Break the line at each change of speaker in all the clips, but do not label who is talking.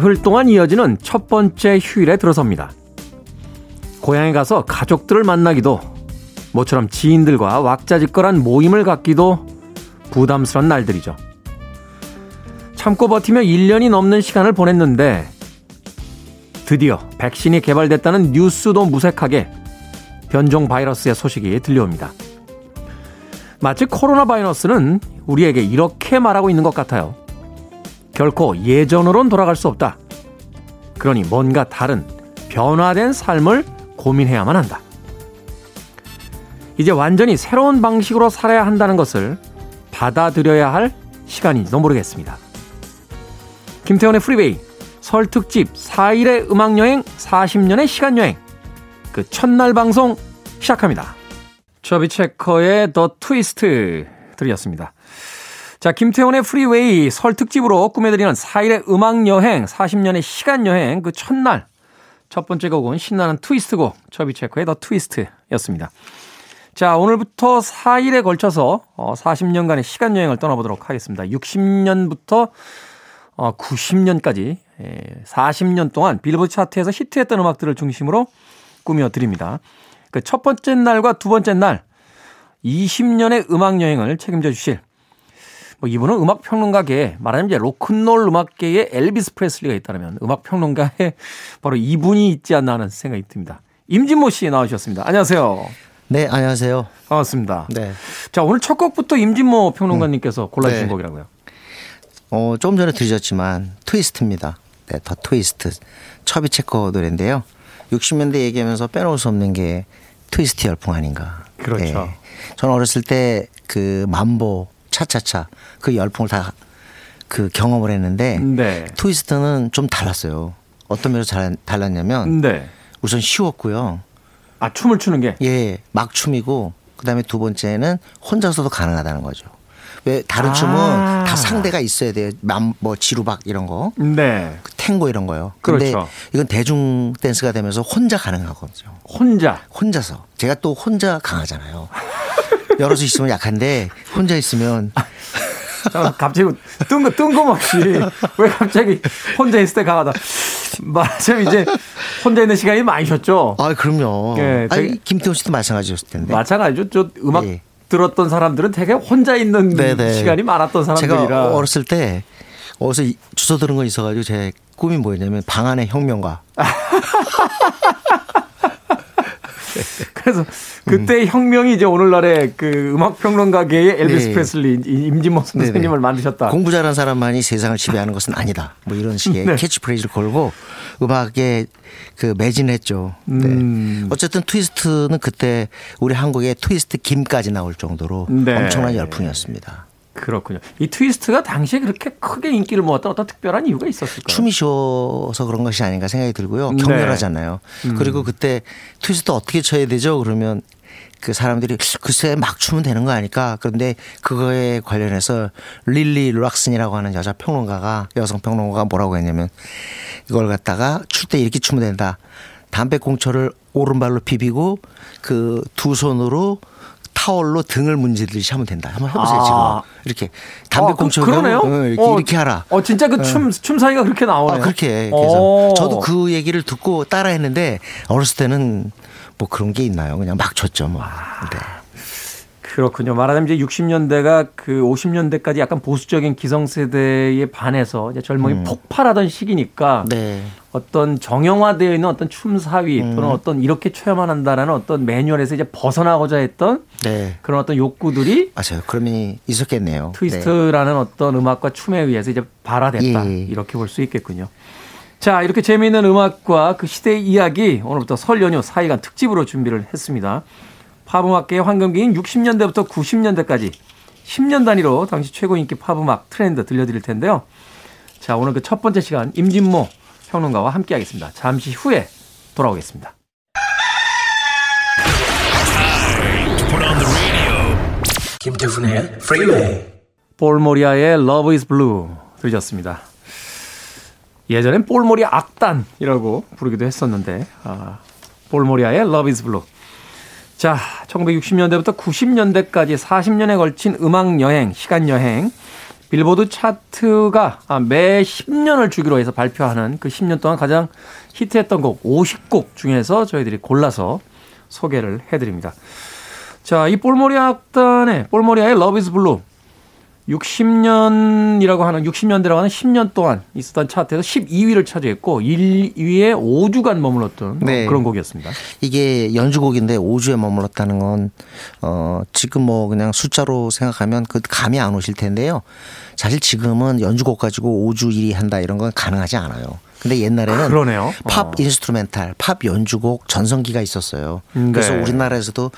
나흘 동안 이어지는 첫 번째 휴일에 들어섭니다. 고향에 가서 가족들을 만나기도 모처럼 지인들과 왁자지껄한 모임을 갖기도 부담스러운 날들이죠. 참고 버티며 1년이 넘는 시간을 보냈는데 드디어 백신이 개발됐다는 뉴스도 무색하게 변종 바이러스의 소식이 들려옵니다. 마치 코로나 바이러스는 우리에게 이렇게 말하고 있는 것 같아요. 결코 예전으론 돌아갈 수 없다. 그러니 뭔가 다른 변화된 삶을 고민해야만 한다. 이제 완전히 새로운 방식으로 살아야 한다는 것을 받아들여야 할 시간인지도 모르겠습니다. 김태훈의 프리웨이 설 특집 4일의 음악여행 40년의 시간여행 그 첫날 방송 시작합니다. 처비 체커의 The Twist 들으셨습니다. 자, 김태훈의 프리웨이 설 특집으로 꾸며드리는 4일의 음악여행 40년의 시간여행 그 첫날 첫 번째 곡은 신나는 트위스트 곡 처비 체커의 The Twist였습니다. 자, 오늘부터 4일에 걸쳐서 40년간의 시간여행을 떠나보도록 하겠습니다. 60년부터 90년까지 어, 40년 예, 동안 빌보드 차트에서 히트했던 음악들을 중심으로 꾸며드립니다. 그 첫 번째 날과 두 번째 날 20년의 음악 여행을 책임져 주실 뭐 이분은 음악 평론가계 말하자면 이제 로큰롤 음악계에 엘비스 프레슬리가 있다면 음악 평론가에 바로 이분이 있지 않나 하는 생각이 듭니다. 임진모 씨 나오셨습니다. 안녕하세요.
네, 안녕하세요.
반갑습니다. 네. 자, 오늘 첫 곡부터 임진모 평론가님께서 음. 골라주신 네. 곡이라고요.
어, 조금 전에 들으셨지만 트위스트입니다. 네, The Twist. 처비 체커 노래인데요. 60년대 얘기하면서 빼놓을 수 없는 게 트위스트 열풍 아닌가.
그렇죠. 네.
저는 어렸을 때 그 만보 차차차 그 열풍을 다 그 경험을 했는데 네. 트위스트는 좀 달랐어요. 어떤 면에서 잘, 달랐냐면 네. 우선 쉬웠고요.
아 춤을 추는 게?
예, 막 춤이고 그다음에 두 번째는 혼자서도 가능하다는 거죠. 왜 다른 아. 춤은 다 상대가 있어야 돼요. 맘뭐 지루박 이런 거.
네.
그 탱고 이런 거요. 근데 그렇죠. 이건 대중 댄스가 되면서 혼자 가능하거든요.
혼자.
혼자서. 제가 또 혼자 강하잖아요. 여럿이 있으면 약한데 혼자 있으면
갑자기 뜬금, 뜬금없이 왜 갑자기 혼자 있을 때 강하다. 말하자면 이제 혼자 있는 시간이 많으셨죠?
아, 그럼요. 네, 아니, 김태훈 씨도 마찬가지였을 텐데.
마찬가지죠. 저 음악 예. 들었던 사람들은 되게 혼자 있는 네네. 시간이 많았던 사람들이라.
제가 어렸을 때 어디서 주워 들은 거 있어가지고 제 꿈이 뭐였냐면 방 안의 혁명가.
그래서 그때 음. 혁명이 이제 오늘날의 그 음악 평론가계의 엘비스 네. 프레슬리 임진모 선생님을 네네. 만드셨다.
공부 잘하는 사람만이 세상을 지배하는 것은 아니다. 뭐 이런 식의 네. 캐치프레이즈를 걸고 음악에 그 매진했죠. 네. 음. 어쨌든 트위스트는 그때 우리 한국의 트위스트 김까지 나올 정도로 네. 엄청난 열풍이었습니다.
그렇군요. 이 트위스트가 당시에 그렇게 크게 인기를 모았던 어떤 특별한 이유가 있었을까요?
춤이 쉬워서 그런 것이 아닌가 생각이 들고요. 네. 격렬하잖아요. 네. 음. 그리고 그때 트위스트 어떻게 쳐야 되죠? 그러면 그 사람들이 글쎄 막 추면 되는 거 아닐까? 그런데 그거에 관련해서 릴리언 락슨이라고 하는 여자 평론가가 여성 평론가가 뭐라고 했냐면 이걸 갖다가 출 때 이렇게 추면 된다. 담배꽁초를 오른발로 비비고 그 두 손으로 타월로 등을 문지르듯이 하면 된다. 한번 해보세요, 아. 지금. 이렇게. 담배꽁초.
아, 그, 러네요
이렇게, 어, 이렇게 하라.
어, 진짜 그 춤, 춤 사이가 그렇게 나오네요.
아, 그렇게. 그래서 오. 저도 그 얘기를 듣고 따라 했는데 어렸을 때는 뭐 그런 게 있나요? 그냥 막 쳤죠, 뭐. 네.
그렇군요. 말하자면 이제 60년대가 그 50년대까지 약간 보수적인 기성세대에 반해서 이제 젊음이 음. 폭발하던 시기니까 네. 어떤 정형화되어 있는 어떤 춤사위 음. 또는 어떤 이렇게 쳐야만 한다라는 어떤 매뉴얼에서 이제 벗어나고자 했던 네. 그런 어떤 욕구들이
맞아요. 그럼이 있었겠네요.
트위스트라는 네. 어떤 음악과 춤에 의해서 이제 발화됐다. 예. 이렇게 볼 수 있겠군요. 자, 이렇게 재미있는 음악과 그 시대의 이야기 오늘부터 설 연휴 4일간 특집으로 준비를 했습니다. 팝음악계의 황금기인 60년대부터 90년대까지 10년 단위로 당시 최고 인기 팝음악 트렌드 들려드릴 텐데요. 자, 오늘 그 첫 번째 시간 임진모 평론가와 함께 하겠습니다. 잠시 후에 돌아오겠습니다. 김태훈의 프리웨이 폴모리아의 Love is Blue 들으셨습니다. 예전엔 폴모리아 악단이라고 부르기도 했었는데 아, 폴모리아의 Love is Blue 자, 1960년대부터 90년대까지 40년에 걸친 음악 여행, 시간 여행, 빌보드 차트가 아, 매 10년을 주기로 해서 발표하는 그 10년 동안 가장 히트했던 곡 50곡 중에서 저희들이 골라서 소개를 해드립니다. 자, 이 볼모리아 악단의 볼모리아의 Love is Blue 60년이라고 하는 60년대라고 하는 10년 동안 있었던 차트에서 12위를 차지했고 1위에 5주간 머물렀던 네. 그런 곡이었습니다.
이게 연주곡인데 5주에 머물렀다는 건 어, 지금 뭐 그냥 숫자로 생각하면 그 감이 안 오실 텐데요. 사실 지금은 연주곡 가지고 5주 1위 한다 이런 건 가능하지 않아요. 근데 옛날에는
그러네요.
팝 어. instrumental, 팝 연주곡 전성기가 있었어요. 네. 그래서 우리나라에서도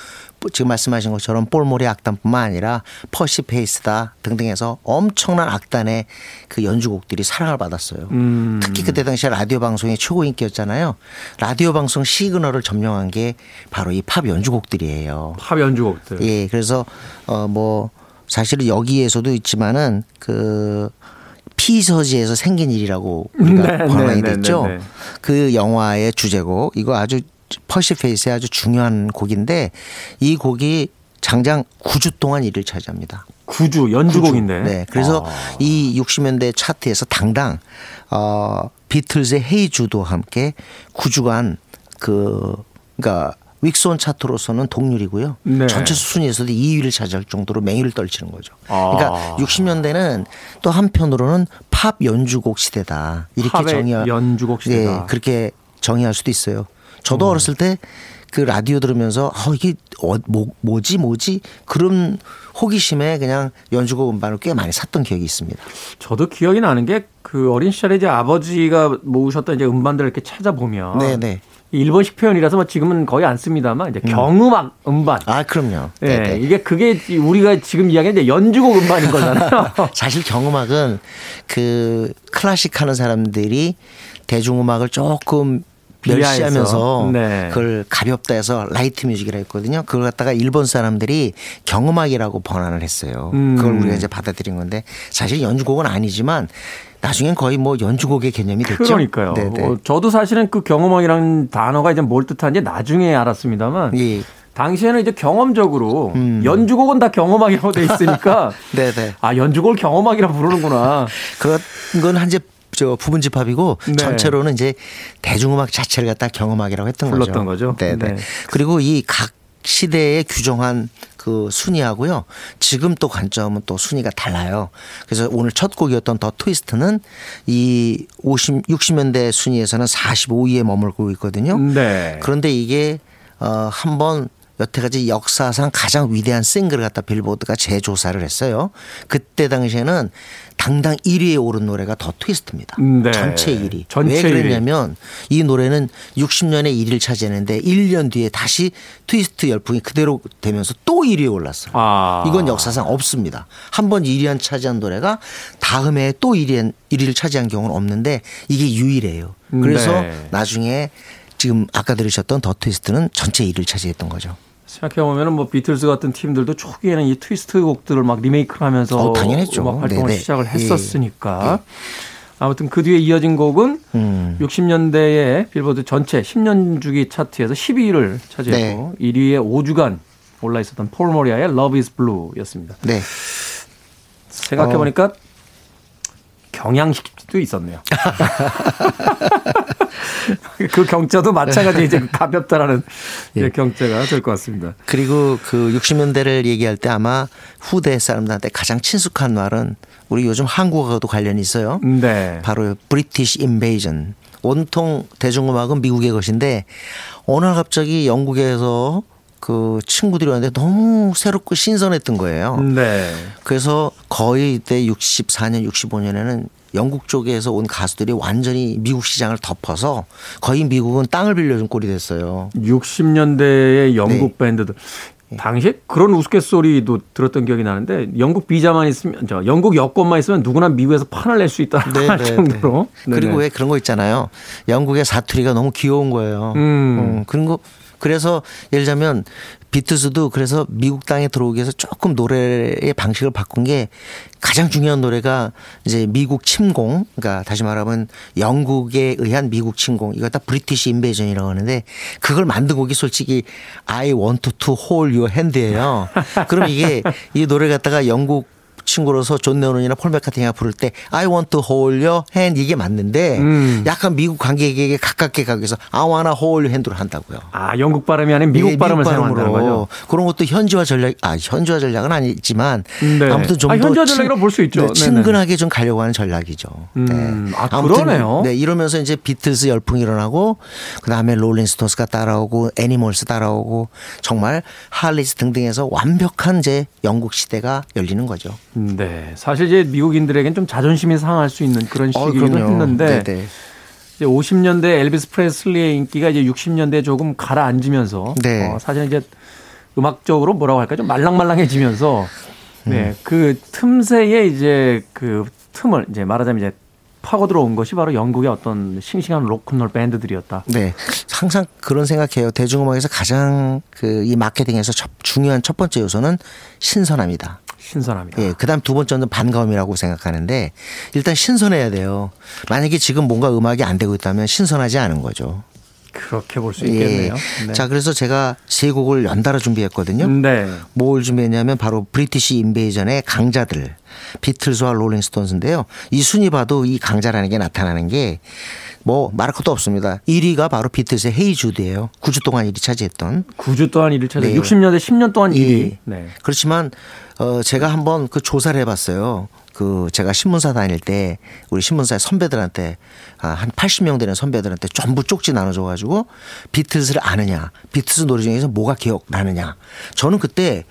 지금 말씀하신 것처럼 폴모리 악단뿐만 아니라 퍼시 페이스다 등등해서 엄청난 악단의 그 연주곡들이 사랑을 받았어요. 음. 특히 그때 당시에 라디오 방송이 최고 인기였잖아요. 라디오 방송 시그널을 점령한 게 바로 이 팝 연주곡들이에요.
팝 연주곡들.
예, 그래서 어 뭐 사실은 여기에서도 있지만은 그 피서지에서 생긴 일이라고 우리가 네, 번안이 네, 네, 됐죠. 네, 네, 그 영화의 주제곡 이거 아주 퍼시 페이스의 아주 중요한 곡인데 이 곡이 장장 9주 동안 1위를 차지합니다.
9주 연주곡인데. 9주.
네. 그래서 아. 이 60년대 차트에서 당당 어 비틀즈의 헤이주도 함께 9주간 그 그러니까 윅스온 차트로서는 동률이고요. 네. 전체 순위에서도 2위를 차지할 정도로 맹위를 떨치는 거죠. 그러니까 아. 60년대는 또 한편으로는 팝 연주곡 시대다. 이렇게 정의할
연주곡 시대다. 네,
그렇게 정의할 수도 있어요. 저도 음. 어렸을 때 그 라디오 들으면서 어 이게 어, 뭐, 뭐지 뭐지 그런 호기심에 그냥 연주곡 음반을 꽤 많이 샀던 기억이 있습니다.
저도 기억이 나는 게 그 어린 시절에 이제 아버지가 모으셨던 이제 음반들을 이렇게 찾아보면 네네. 네. 일본식 표현이라서 뭐 지금은 거의 안 씁니다만 이제 음. 경음악 음반.
아 그럼요.
네, 네 이게 그게 우리가 지금 이야기하는 연주곡 음반인 거잖아요.
사실 경음악은 그 클래식 하는 사람들이 대중음악을 조금 멸시하면서 네. 그걸 가볍다 해서 light music이라 했거든요. 그걸 갖다가 일본 사람들이 경음악이라고 번안을 했어요. 음. 그걸 우리가 이제 받아들인 건데 사실 연주곡은 아니지만 나중엔 거의 뭐 연주곡의 개념이 됐죠.
그러니까요. 어, 저도 사실은 그 경음악이라는 단어가 이제 뭘 뜻하는지 나중에 알았습니다만 예. 당시에는 이제 경험적으로 음. 연주곡은 다 경험악이라고 돼 있으니까 네네. 아 연주곡을 경험악이라 부르는구나.
그건 한제 저 부분 집합이고 네. 전체로는 이제 대중음악 자체를 갖다 경험악이라고 했던
불렀던 거죠.
거죠. 네, 네. 그리고 이 각 시대에 규정한 그 순위하고요. 지금 또 관점은 또 순위가 달라요. 그래서 오늘 첫 곡이었던 더 트위스트는 이 50, 60년대 순위에서는 45위에 머물고 있거든요. 네. 그런데 이게 어, 한번 여태까지 역사상 가장 위대한 싱글을 갖다 빌보드가 재조사를 했어요. 그때 당시에는 당당 1위에 오른 노래가 더 트위스트입니다. 네. 전체 1위. 전체 왜 그랬냐면 1위. 이 노래는 60년에 1위를 차지했는데 1년 뒤에 다시 트위스트 열풍이 그대로 되면서 또 1위에 올랐어요. 아. 이건 역사상 없습니다. 한 번 1위 한 차지한 노래가 다음 해에 또 1위, 1위를 차지한 경우는 없는데 이게 유일해요. 그래서 네. 나중에 지금 아까 들으셨던 The Twist는 전체 1위를 차지했던 거죠.
생각해보면 뭐 비틀즈 같은 팀들도 초기에는 이 트위스트 곡들을 막 리메이크를 하면서 어, 당연했죠. 음악 활동을 네네. 시작을 예. 했었으니까. 예. 아무튼 그 뒤에 이어진 곡은 음. 60년대에 빌보드 전체 10년 주기 차트에서 12위를 차지했고 네. 1위에 5주간 올라 있었던 폴 모리아의 Love is Blue였습니다. 네. 생각해 보니까 어. 경향식도 있었네요. 그 경자도 마찬가지 이제 가볍다라는 예. 경자가 될 것 같습니다.
그리고 그 60년대를 얘기할 때 아마 후대 사람들한테 가장 친숙한 말은 우리 요즘 한국어도 관련이 있어요. 네. 바로 브리티시 인베이전. 온통 대중음악은 미국의 것인데 어느 날 갑자기 영국에서 그 친구들이 왔는데 너무 새롭고 신선했던 거예요. 네. 그래서 거의 이때 64년, 65년에는 영국 쪽에서 온 가수들이 완전히 미국 시장을 덮어서 거의 미국은 땅을 빌려준 꼴이 됐어요.
60년대의 영국 네. 밴드들. 당시에 그런 우스갯소리도 들었던 기억이 나는데 영국 비자만 있으면 저 영국 여권만 있으면 누구나 미국에서 판을 낼 수 있다 네, 할 네, 정도로.
네. 그리고 왜 그런 거 있잖아요. 영국의 사투리가 너무 귀여운 거예요. 음. 음, 그런 거 그래서 예를 들자면 비트스도 그래서 미국 땅에 들어오기 위해서 조금 노래의 방식을 바꾼 게 가장 중요한 노래가 이제 미국 침공, 그러니까 다시 말하면 영국에 의한 미국 침공, 이거 다 브리티시 인베이전이라고 하는데 그걸 만든 곡이 솔직히 I want to hold your hand예요. 그럼 이게 이 노래 갖다가 영국 친구로서 존 레논이나 폴 맥카트니가 부를 때 I want to hold your hand 이게 맞는데 음. 약간 미국 관객에게 가깝게 가기 위해서 I wanna hold your hand로 한다고요.
아 영국 발음이 아닌 미국 네, 발음을 사용한다는 거죠.
그런 것도 현지화 전략 아 현지화 전략은 아니지만
네.
아무튼 좀더
아, 현지화 전략이라고 볼 수 있죠.
네, 친근하게 좀 가려고 하는 전략이죠.
음. 네. 아 그러네요.
네 이러면서 이제 비틀스 열풍이 일어나고 그 다음에 롤링스톤스가 따라오고 애니멀스 따라오고 정말 할리스 등등해서 완벽한 이제 영국 시대가 열리는 거죠.
네, 사실 이제 미국인들에겐 좀 자존심이 상할 수 있는 그런 어, 시기이긴 어, 했는데 네네. 이제 50년대 엘비스 프레슬리의 인기가 이제 60년대에 조금 가라앉으면서 네. 어, 사실 이제 음악적으로 뭐라고 할까 좀 말랑말랑해지면서 네, 음. 그 틈새에 이제 그 틈을 이제 말하자면 이제 파고 들어온 것이 바로 영국의 어떤 싱싱한 로큰롤 밴드들이었다.
네. 항상 그런 생각해요. 대중음악에서 가장 그 이 마케팅에서 첫, 중요한 첫 번째 요소는 신선함이다.
신선합니다.
예, 그다음 두 번째는 반가움이라고 생각하는데 일단 신선해야 돼요. 만약에 지금 뭔가 음악이 안 되고 있다면 신선하지 않은 거죠.
그렇게 볼 수 있겠네요. 예.
네. 자, 그래서 제가 세 곡을 연달아 준비했거든요. 네. 뭘 준비했냐면 바로 브리티시 인베이전의 강자들, 비틀즈와 롤링스톤스인데요. 이 순위 봐도 이 강자라는 게 나타나는 게 뭐 말할 것도 없습니다. 1위가 바로 비틀즈의 Hey Jude예요. 9주 동안 1위 차지했던.
9주 동안 1위 차지. 네. 60년대 10년 동안 1위. 예.
네. 그렇지만 어 제가 한번 그 조사를 해봤어요. 그 제가 신문사 다닐 때 우리 신문사의 선배들한테 아, 한 80명 되는 선배들한테 전부 쪽지 나눠줘 가지고 비틀즈를 아느냐 비틀즈 노래 중에서 뭐가 기억나느냐 저는 그때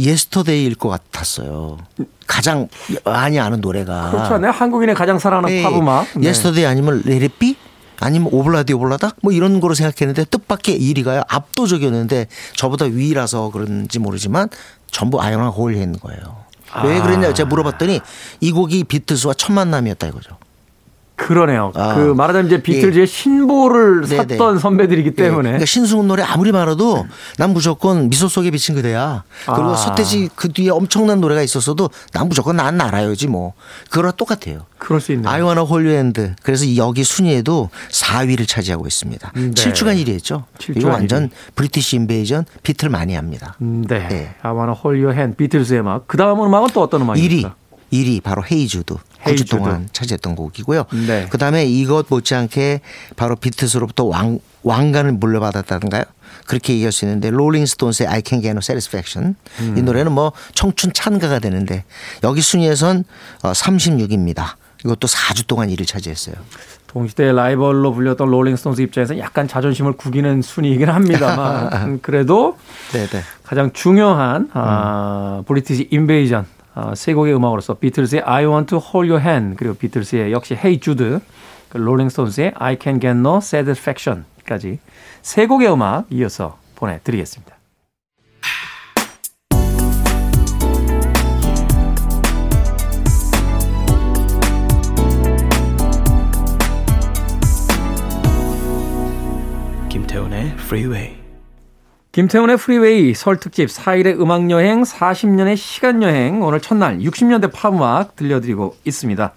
Yesterday일 것 같았어요. 가장 많이 아는 노래가
그렇죠. 네. 한국인의 가장 사랑하는 네. 팝음악.
네. Yesterday 아니면 Let It Be 아니면 Ob-La-Di Ob-La-Da 뭐 이런 거로 생각했는데 뜻밖의 1위가 압도적이었는데 저보다 위라서 그런지 모르지만 전부 아영아 홀에 있는 거예요. 왜 그랬냐 제가 물어봤더니 이 곡이 비틀스와 첫 만남이었다 이거죠.
그러네요. 아. 그 말하자면 이제 비틀즈의 예. 신보를 네네. 샀던 선배들이기 예. 때문에. 예.
그러니까 신승훈 노래 아무리 많아도 난 무조건 미소 속에 비친 그대야. 그리고 아. 서태지 그 뒤에 엄청난 노래가 있었어도 난 무조건 난 알아요지 뭐. 그거랑 똑같아요.
그럴 수 있네요.
I wanna hold your hand. 그래서 여기 순위에도 4위를 차지하고 있습니다. 네. 7주간 1위 했죠. 7주간 이거 완전 1위. British Invasion 비틀 많이 합니다.
네. 네. I wanna hold your hand 비틀즈의 음악. 그 다음 음악은 또 어떤 음악입니까?
1위. 1위 바로 Hey Jude. 9주 동안 차지했던 곡이고요. 네. 그다음에 이것 못지않게 바로 비틀스로부터 왕 왕관을 물려받았다든가요? 그렇게 얘기할 수 있는데 롤링스톤스의 I Can Get No Satisfaction 음. 이 노래는 뭐 청춘 찬가가 되는데 여기 순위에선 36입니다. 어, 이것도 4주 동안 1위를 차지했어요.
동시대 라이벌로 불렸던 롤링스톤스 입장에서 약간 자존심을 구기는 순위이긴 합니다만 그래도 네네. 가장 중요한 아, British Invasion 어, 세 곡의 음악으로서 비틀스의 I Want to Hold Your Hand 그리고 비틀스의 역시 Hey Jude, 그 롤링스톤스의 I Can Get No Satisfaction까지 세 곡의 음악 이어서 보내드리겠습니다. 김태훈의 Freeway. 김태훈의 Freeway 설 특집 4일의 음악 여행 40년의 시간 여행 오늘 첫날 60년대 팝음악 들려드리고 있습니다.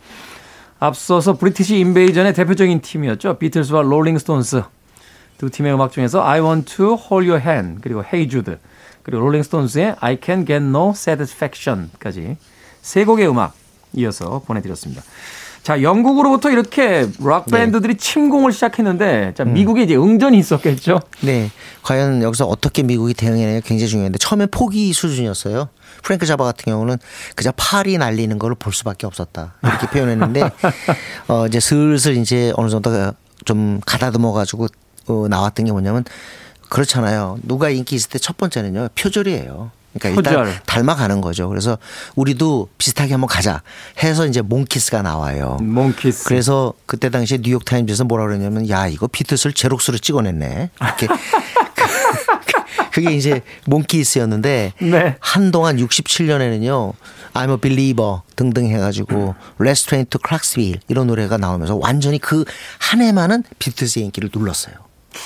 앞서서 British Invasion의 대표적인 팀이었죠. 비틀스와 롤링스톤스 두 팀의 음악 중에서 I Want to Hold Your Hand 그리고 Hey Jude 그리고 롤링스톤스의 I Can Get No Satisfaction까지 세 곡의 음악 이어서 보내드렸습니다. 자, 영국으로부터 이렇게 락 네. 밴드들이 네. 침공을 시작했는데 자, 음. 미국에 음. 이제 응전이 있었겠죠.
네. 과연 여기서 어떻게 미국이 대응해야 굉장히 중요한데 처음에 포기 수준이었어요. 프랭크 자파 같은 경우는 그저 파리 날리는 걸 볼 수밖에 없었다. 이렇게 표현했는데 어 이제 슬슬 이제 어느 정도 좀 가다듬어 가지고 어, 나왔던 게 뭐냐면 그렇잖아요. 누가 인기 있을 때 첫 번째는요. 표절이에요. 그러니까 일단 표절. 닮아가는 거죠. 그래서 우리도 비슷하게 한번 가자 해서 이제 몽키스가 나와요.
몽키스.
그래서 그때 당시에 뉴욕 타임즈에서 뭐라 그러냐면 야 이거 비틀스를 제록스로 찍어냈네. 이렇게 그게 이제 몽키스였는데 네. 한동안 67년에는요. I'm a believer 등등 해가지고 Train to Clarksville 이런 노래가 나오면서 완전히 그 한 해만은 비트스의 인기를 눌렀어요.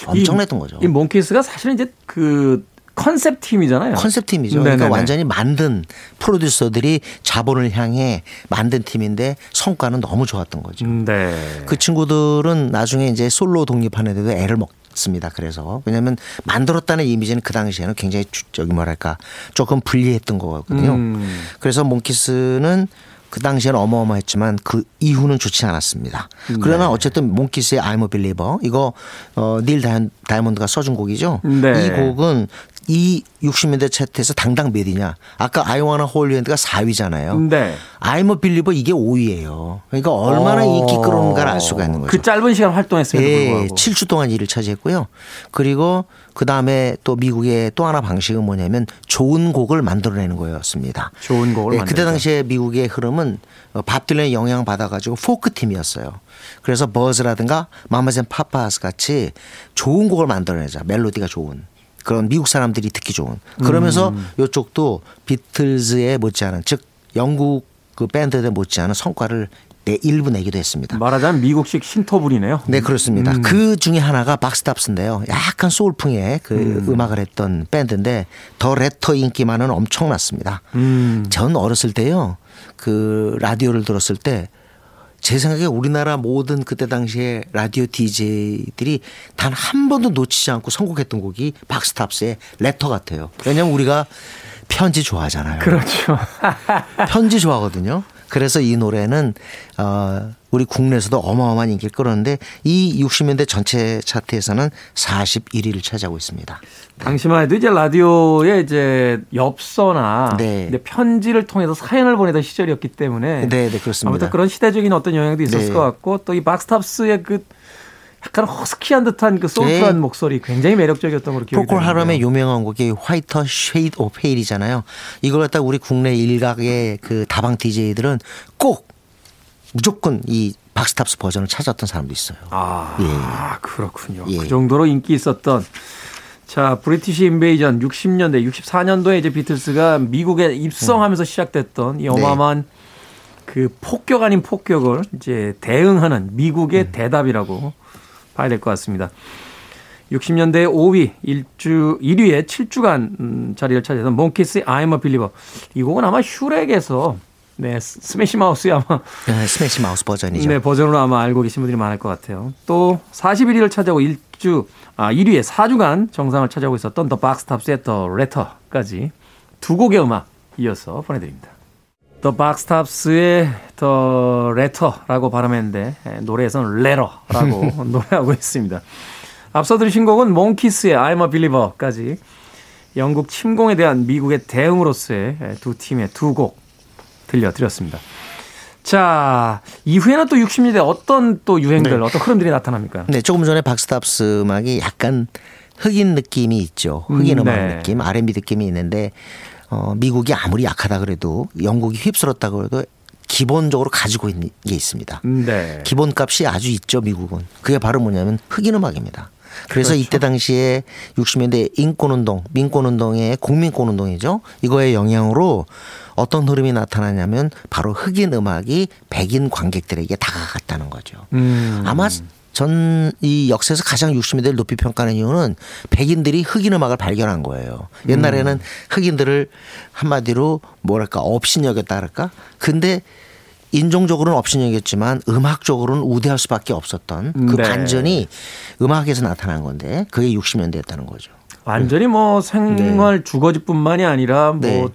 엄청났던 거죠.
이 몽키스가 사실은 이제 그 컨셉 팀이잖아요.
컨셉 팀이죠. 네네네. 그러니까 완전히 만든 프로듀서들이 자본을 향해 만든 팀인데 성과는 너무 좋았던 거죠. 네. 그 친구들은 나중에 이제 솔로 독립하는 데도 애를 먹 습니다 그래서 왜냐하면 만들었다는 이미지는 그 당시에는 굉장히 저기 뭐랄까 조금 불리했던 거거든요. 음. 그래서 몽키스는 그 당시에는 어마어마했지만 그 이후는 좋지 않았습니다. 그러나 네. 어쨌든 몽키스의 I'm a Believer 이거 어, 닐 다이몬드가 써준 곡이죠. 네. 이 곡은 이 60년대 차트에서 당당 몇이냐? 아까 I wanna hold your hand가 4위잖아요. 네. I'm a believer 이게 5위예요. 그러니까 얼마나 어. 인기 끌어오는가를 알 수가 있는 거죠.
그 짧은 시간 활동했음에도 예, 불구하고.
7주 동안 일을 차지했고요. 그리고 그 다음에 또 미국의 또 하나 방식은 뭐냐면 좋은 곡을 만들어내는 거였습니다.
좋은 곡을
네, 그때 당시에 미국의 흐름은 밥 딜런의 영향 받아가지고 포크 팀이었어요. 그래서 버즈라든가 마마스 앤 파파스 같이 좋은 곡을 만들어내자 멜로디가 좋은 그런 미국 사람들이 듣기 좋은 그러면서 음. 이쪽도 비틀즈에 못지않은 즉 영국 그 밴드에 못지않은 성과를 내 일부 내기도 했습니다.
말하자면 미국식 신토불이네요.
네, 그렇습니다. 음. 그 중에 하나가 박스탑스인데요. 약간 소울풍의 그 음. 악을 했던 밴드인데 더 레터 인기만은 엄청났습니다. 음. 전 어렸을 때요. 그 라디오를 들었을 때 제 생각에 우리나라 모든 그때 당시에 라디오 DJ들이 단 한 번도 놓치지 않고 선곡했던 곡이 박스탑스의 레터 같아요. 왜냐면 우리가 편지 좋아하잖아요.
그렇죠.
편지 좋아하거든요. 그래서 이 노래는 어 우리 국내에서도 어마어마한 인기를 끌었는데 이 60년대 전체 차트에서는 41위를 차지하고 있습니다.
당시만 해도 이제 라디오에 이제 엽서나 네. 편지를 통해서 사연을 보내던 시절이었기 때문에
네, 네 그렇습니다.
아무튼 그런 시대적인 어떤 영향도 있었을 네. 것 같고 또 이 박스탑스의 그 약간 허스키한 듯한 그 소프트한 네. 목소리 굉장히 매력적이었던 걸로 기억이
됩니다. 하럼의 유명한 곡이 Whiter Shade of Pale이잖아요. 이걸 갖다 우리 국내 일각의 그 다방 DJ들은 꼭 무조건 이 박스탑스 버전을 찾았던 사람도 있어요.
아, 예. 그렇군요. 예. 그 정도로 인기 있었던 자, 브리티시 인베이전 60년대, 64년도에 이제 비틀스가 미국에 입성하면서 음. 시작됐던 이 어마어마한 네. 그 폭격 아닌 폭격을 이제 대응하는 미국의 음. 대답이라고 봐야 될 것 같습니다. 60년대 5위, 1주 1위에 7주간 음, 자리를 차지했던 몽키스의 I'm a Believer. 이 곡은 아마 슈렉에서 네, 스매시 마우스의 아마
네, 스매시 마우스 버전이죠.
네, 버전으로 아마 알고 계신 분들이 많을 것 같아요. 또 41위를 차지하고 1주 아 1위에 4주간 정상을 차지하고 있었던 더 박스탑스의 The Letter까지 두 곡의 음악 이어서 보내드립니다. 더 박스탑스의 The Letter라고 발음했는데 예, 노래에서는 레러라고 노래하고 있습니다. 앞서 들으신 곡은 몽키스의 I'm a Believer까지 영국 침공에 대한 미국의 대응으로서의 예, 두 팀의 두 곡 들려드렸습니다. 자, 이후에는 또 60년대 어떤 또 유행들, 네. 어떤 흐름들이 나타납니까?
네, 조금 전에 박스탑스 음악이 약간 흑인 느낌이 있죠. 흑인 음, 악 네. 느낌, R&B 느낌이 있는데 어, 미국이 아무리 약하다 그래도 영국이 휩쓸었다 그래도 기본적으로 가지고 있는 게 있습니다. 네. 기본값이 아주 있죠, 미국은. 그게 바로 뭐냐면 흑인 음악입니다. 그래서 그렇죠. 이때 당시에 60년대 인권운동, 민권운동의 국민권운동이죠. 이거의 영향으로 어떤 흐름이 나타나냐면 바로 흑인 음악이 백인 관객들에게 다가갔다는 거죠. 음. 아마 전 이 역사에서 가장 60년대를 높이 평가하는 이유는 백인들이 흑인 음악을 발견한 거예요. 옛날에는 음. 흑인들을 한마디로 뭐랄까 업신여겼다 할까? 근데 인종적으로는 업신여겼지만 음악적으로는 우대할 수밖에 없었던 그 네. 반전이 음악에서 나타난 건데 그게 60년대였다는 거죠.
완전히 뭐 생활 네. 주거지뿐만이 아니라 뭐 네.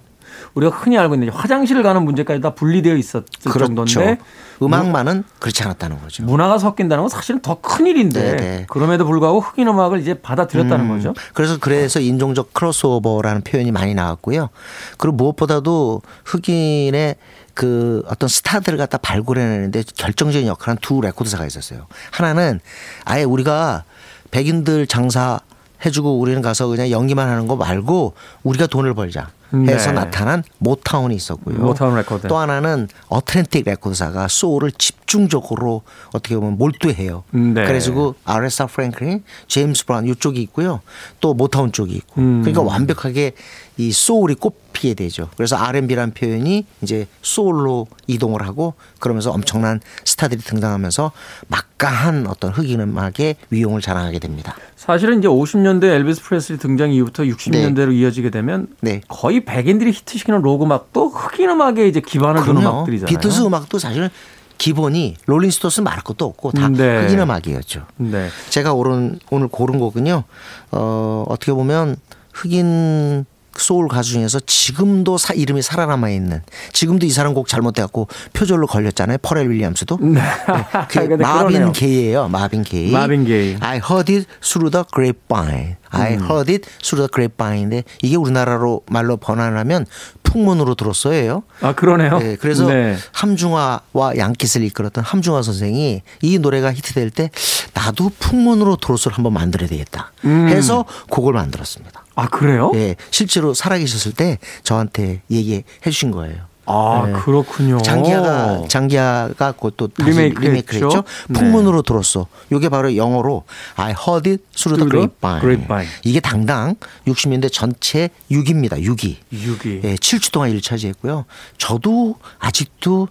우리가 흔히 알고 있는 화장실을 가는 문제까지 다 분리되어 있었을 그렇죠. 정도인데
음악만은 그렇지 않았다는 거죠.
문화가 섞인다는 건 사실은 더 큰 일인데 네네. 네. 그럼에도 불구하고 흑인 음악을 이제 받아들였다는 음, 거죠.
그래서 그래서 인종적 크로스오버라는 표현이 많이 나왔고요. 그리고 무엇보다도 흑인의 그 어떤 스타들을 갖다 발굴해내는데 결정적인 역할은 두 레코드사가 있었어요. 하나는 아예 우리가 백인들 장사 해주고 우리는 가서 그냥 연기만 하는 거 말고 우리가 돈을 벌자. 해서 네. 나타난 모타운이 있었고요.
모타운 레코드.
또 하나는 애틀랜틱 레코드사가 소울을 집중적으로 어떻게 보면 몰두해요. 네. 그래서 그 아레사 프랭클린, 제임스 브라운 이쪽이 있고요. 또 모타운 쪽이 있고. 음. 그러니까 완벽하게 이 소울이 꽃피게 되죠. 그래서 R&B란 표현이 이제 소울로 이동을 하고 그러면서 엄청난 스타들이 등장하면서 막강한 어떤 흑인 음악의 위용을 자랑하게 됩니다.
사실은 이제 50년대 엘비스 프레슬리 등장 이후부터 60년대로 네. 이어지게 되면 네. 거의 백인들이 히트시키는 록 음악도 흑인 음악에 이제 기반을 두는 음악들이잖아요.
비틀스 음악도 사실 기본이 롤링스톤스 말할 것도 없고 다 네. 흑인 음악이었죠. 네. 제가 오른, 오늘 고른 곡은요. 어, 어떻게 보면 흑인 소울 가수 중에서 지금도 사, 이름이 살아남아 있는 지금도 이 사람 곡 잘못돼갖고 표절로 걸렸잖아요. 퍼렐 윌리엄스도. 네. 네. 그 마빈 게이예요. 마빈 게이.
마빈 게이.
I heard it through the grapevine. I 음. heard it through the grapevine인데 이게 우리나라로 말로 번안하면 풍문으로 들었어요.
아 그러네요.
네, 그래서 네. 함중화와 양키스를 이끌었던 함중화 선생이 이 노래가 히트될 때 나도 풍문으로 들었을 한번 만들어야 되겠다 음. 해서 곡을 만들었습니다.
아 그래요?
네, 실제로 살아계셨을 때 저한테 얘기해 주신 거예요.
아 네. 그렇군요.
장기하가 장기하가 그것도 리메이크 리메이크했죠. 네. 풍문으로 들었어. 이게 바로 영어로 I heard it through the grapevine. grapevine. 이게 당당 60년대 전체 6위입니다. 6위.
6위.
예, 7주 동안 1위 차지했고요. 저도 아직도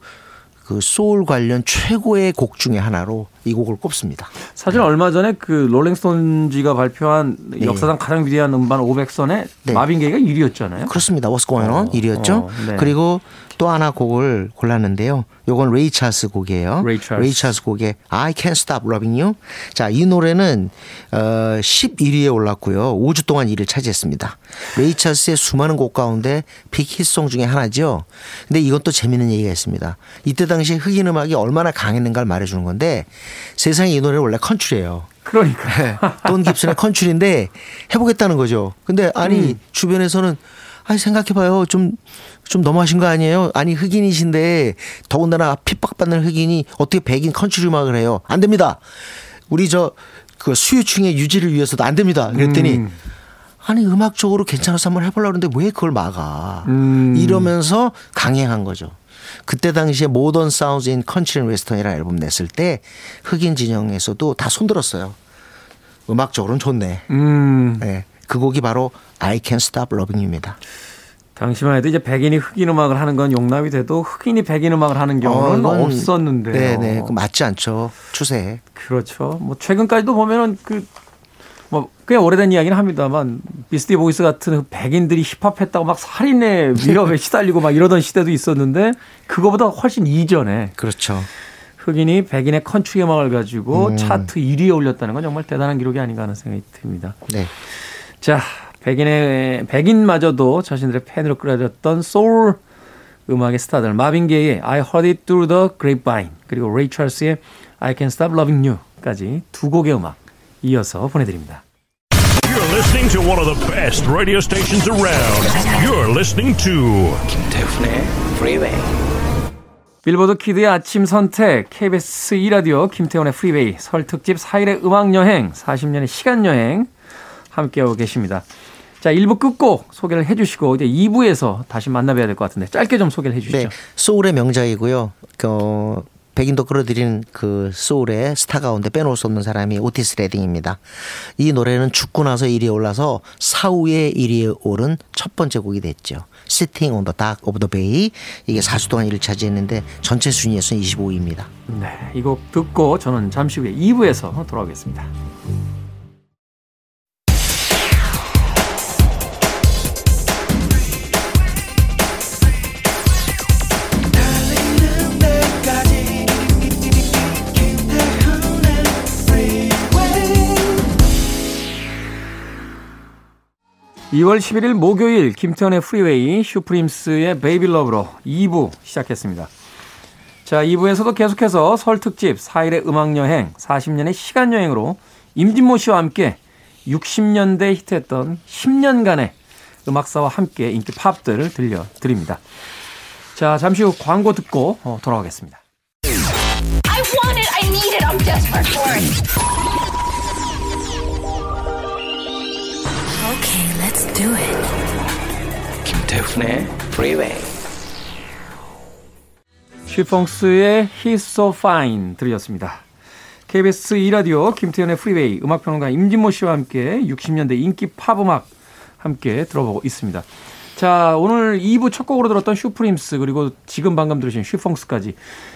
그 소울 관련 최고의 곡 중의 하나로 이 곡을 꼽습니다.
사실 얼마 전에 그 롤링스톤지가 발표한 네. 역사상 가장 위대한 음반 500선에 네. 마빈 게이가 1위였잖아요.
그렇습니다. What's Going On 어, 1위였죠. 어, 네. 그리고 또 하나 곡을 골랐는데요. 요건 레이 찰스 곡이에요. 레이 찰스. 레이 찰스 곡의 I Can't Stop Loving You. 자, 이 노래는 어 11위에 올랐고요. 5주 동안 1위를 차지했습니다. 레이 찰스의 수많은 곡 가운데 big hit song 중에 하나죠. 근데 이것도 재밌는 얘기가 있습니다. 이때 당시 흑인 음악이 얼마나 강했는가를 말해주는 건데 세상에 이 노래는 원래 컨츄리예요.
그러니까.
네. 돈 깁슨의 컨츄리인데 해보겠다는 거죠. 근데 아니 음. 주변에서는 아니 생각해봐요. 좀, 좀 너무하신 거 아니에요? 아니 흑인이신데 더군다나 핍박받는 흑인이 어떻게 백인 컨츄리 음악을 해요? 안 됩니다. 우리 저 그 수요층의 유지를 위해서도 안 됩니다. 그랬더니 음. 아니 음악적으로 괜찮아서 한번 해보려고 하는데 왜 그걸 막아? 음. 이러면서 강행한 거죠. 그때 당시에 Modern Sound in Country Western이라는 앨범 냈을 때 흑인 진영에서도 다 손들었어요. 음악적으로는 좋네. 음. 네. 그 곡이 바로 I Can't Stop Loving You입니다.
당시만 해도 이제 백인이 흑인 음악을 하는 건 용납이 돼도 흑인이 백인 음악을 하는 경우는 어, 없었는데요.
네네. 그 맞지 않죠. 추세.
그렇죠. 뭐 최근까지도 보면은 그 뭐 꽤 오래된 이야기는 합니다만 비스티 보이스 같은 그 백인들이 힙합했다고 막 살인의 위협에 시달리고 막 이러던 시대도 있었는데 그거보다 훨씬 이전에
그렇죠.
흑인이 백인의 컨츄리 음악을 가지고 음. 차트 1위에 올렸다는 건 정말 대단한 기록이 아닌가 하는 생각이 듭니다.
네.
자, 백인의 백인마저도 자신들의 팬으로 끌어들였던 소울 음악의 스타들 마빈 게이의 I Heard It Through the Grapevine 그리고 레이 찰스의 I Can't Stop Loving You까지 두 곡의 음악 이어서 보내드립니다.
You're listening to one of the best radio stations around. You're listening to 김태훈의 Freeway.
빌보드 키드의 아침 선택 KBS 2 라디오 김태훈의 Freeway 설 특집 4일의 음악 여행 40년의 시간 여행 함께하고 계십니다. 자, 1부 끝곡 소개를 해 주시고 이제 2부에서 다시 만나봐야 될 것 같은데 짧게 좀 소개를 해 주시죠. 네.
소울의 명작이고요. 어, 백인도 끌어들이는 그 소울의 스타 가운데 빼놓을 수 없는 사람이 오티스 레딩입니다. 이 노래는 죽고 나서 1위에 올라서 사후에 1위에 오른 첫 번째 곡이 됐죠. Sitting on the Dock of the Bay 이게 4주 동안 1위를 차지했는데 전체 순위에서는 25위입니다.
네, 이 곡 듣고 저는 잠시 후에 2부에서 돌아오겠습니다. 2월 11일 목요일 김태훈의 Freeway 슈프림스의 Baby Love로 2부 시작했습니다. 자, 2부에서도 계속해서 설 특집 4일의 음악 여행 40년의 시간 여행으로 임진모 씨와 함께 60년대 히트했던 10년간의 음악사와 함께 인기 팝들을 들려드립니다. 자, 잠시 후 광고 듣고 어, 돌아오겠습니다. It. Let's do it. 김태훈의 Freeway. 쉬폰스의 He's So Fine 들으셨습니다. KBS 2라디오 김태훈의 Freeway 음악평론가 임진모 씨와 함께 60년대 인기 팝음악 함께 들어보고 있습니다. 자, 오늘 2부 첫 곡으로 들었던 슈프림스 그리고 지금 방금 들으신 슈펑스까지